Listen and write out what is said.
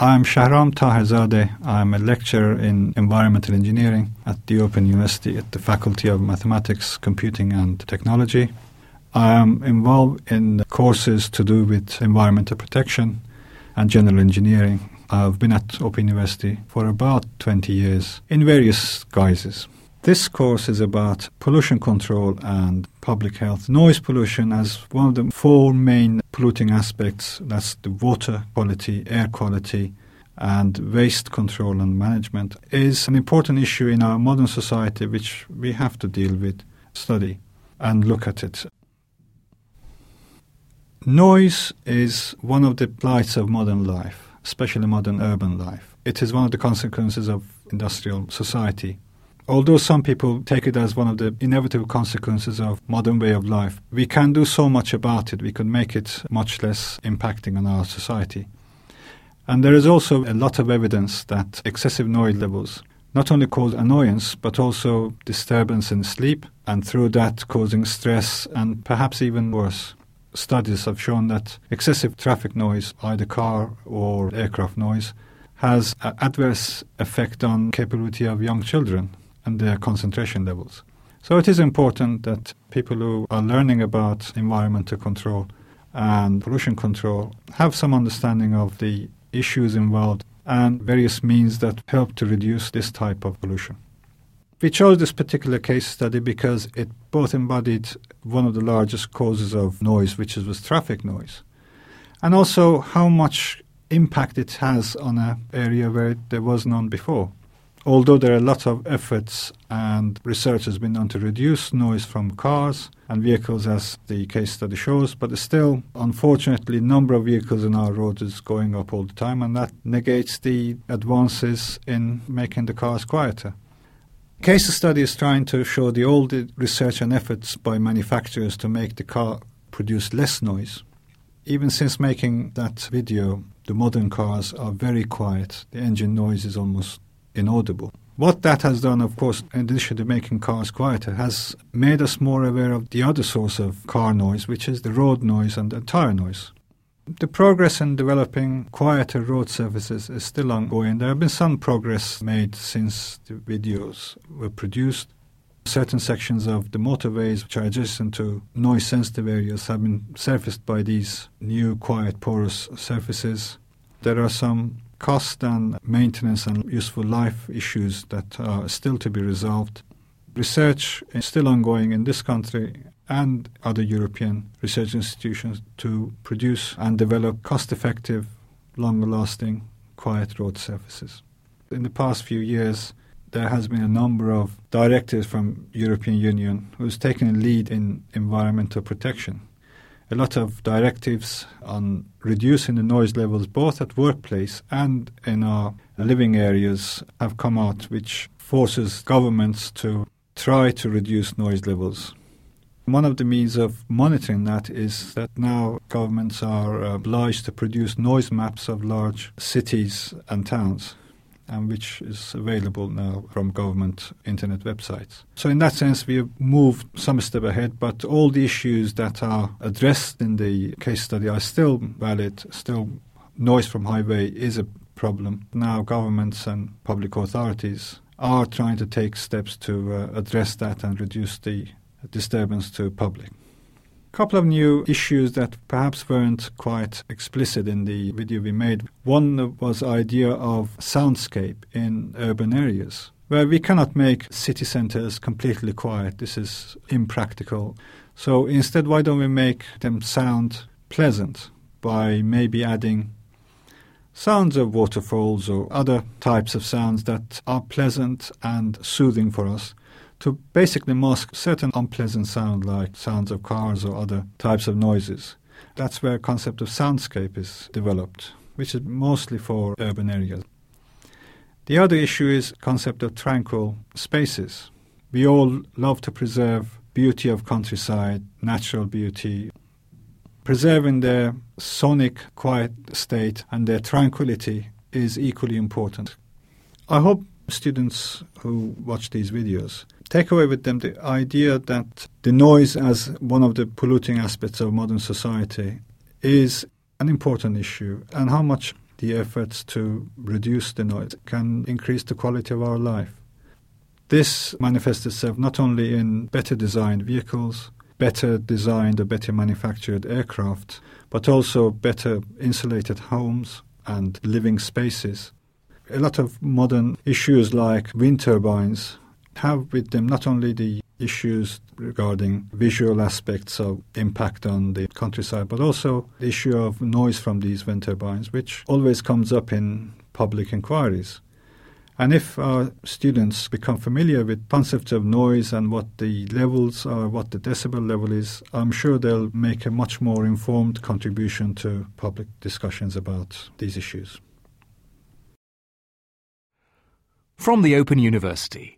I'm Shahram Taherzadeh. I'm a lecturer in environmental engineering at the Open University at the Faculty of Mathematics, Computing and Technology. I am involved in courses to do with environmental protection and general engineering. I've been at Open University for about 20 years in various guises. This course is about pollution control and public health. Noise pollution as one of the four main polluting aspects that's the water quality, air quality, and waste control and management is an important issue in our modern society which we have to deal with, study, and look at it. Noise is one of the blights of modern life, especially modern urban life. It is one of the consequences of industrial society although some people take it as one of the inevitable consequences of modern way of life, we can do so much about it. We could make it much less impacting on our society. And there is also a lot of evidence that excessive noise levels not only cause annoyance but also disturbance in sleep and through that causing stress and perhaps even worse. Studies have shown that excessive traffic noise, either car or aircraft noise, has an adverse effect on capability of young children and their concentration levels. So it is important that people who are learning about environmental control and pollution control have some understanding of the issues involved and various means that help to reduce this type of pollution. We chose this particular case study because it both embodied one of the largest causes of noise, which was traffic noise, and also how much impact it has on an area where there was none before although there are lots of efforts and research has been done to reduce noise from cars and vehicles as the case study shows, but still, unfortunately, number of vehicles in our roads is going up all the time and that negates the advances in making the cars quieter. Case study is trying to show the old research and efforts by manufacturers to make the car produce less noise. Even since making that video, the modern cars are very quiet. The engine noise is almost inaudible. What that has done, of course, in addition to making cars quieter, has made us more aware of the other source of car noise, which is the road noise and the tire noise. The progress in developing quieter road surfaces is still ongoing. There have been some progress made since the videos were produced. Certain sections of the motorways, which are adjacent to noise sensitive areas, have been surfaced by these new quiet porous surfaces. There are some cost and maintenance and useful life issues that are still to be resolved. Research is still ongoing in this country and other European research institutions to produce and develop cost effective, longer lasting, quiet road surfaces. In the past few years, there has been a number of directives from European Union who's taken a lead in environmental protection a lot of directives on reducing the noise levels both at workplace and in our living areas have come out which forces governments to try to reduce noise levels. One of the means of monitoring that is that now governments are obliged to produce noise maps of large cities and towns and which is available now from government internet websites. So, in that sense, we have moved some step ahead, but all the issues that are addressed in the case study are still valid, still noise from highway is a problem. Now, governments and public authorities are trying to take steps to uh, address that and reduce the disturbance to public couple of new issues that perhaps weren't quite explicit in the video we made. One was idea of soundscape in urban areas where we cannot make city centers completely quiet. This is impractical. So instead, why don't we make them sound pleasant by maybe adding sounds of waterfalls or other types of sounds that are pleasant and soothing for us to basically mask certain unpleasant sound like sounds of cars or other types of noises. That's where concept of soundscape is developed, which is mostly for urban areas. The other issue is concept of tranquil spaces. We all love to preserve beauty of countryside, natural beauty, preserving their sonic quiet state and their tranquility is equally important. I hope students who watch these videos take away with them the idea that the noise as one of the polluting aspects of modern society is an important issue and how much the efforts to reduce the noise can increase the quality of our life. This manifests itself not only in better designed vehicles, better designed or better manufactured aircraft, but also better insulated homes and living spaces. A lot of modern issues like wind turbines have with them not only the issues regarding visual aspects of impact on the countryside, but also the issue of noise from these wind turbines, which always comes up in public inquiries. And if our students become familiar with concepts of noise and what the levels are, what the decibel level is, I'm sure they'll make a much more informed contribution to public discussions about these issues. From the Open University.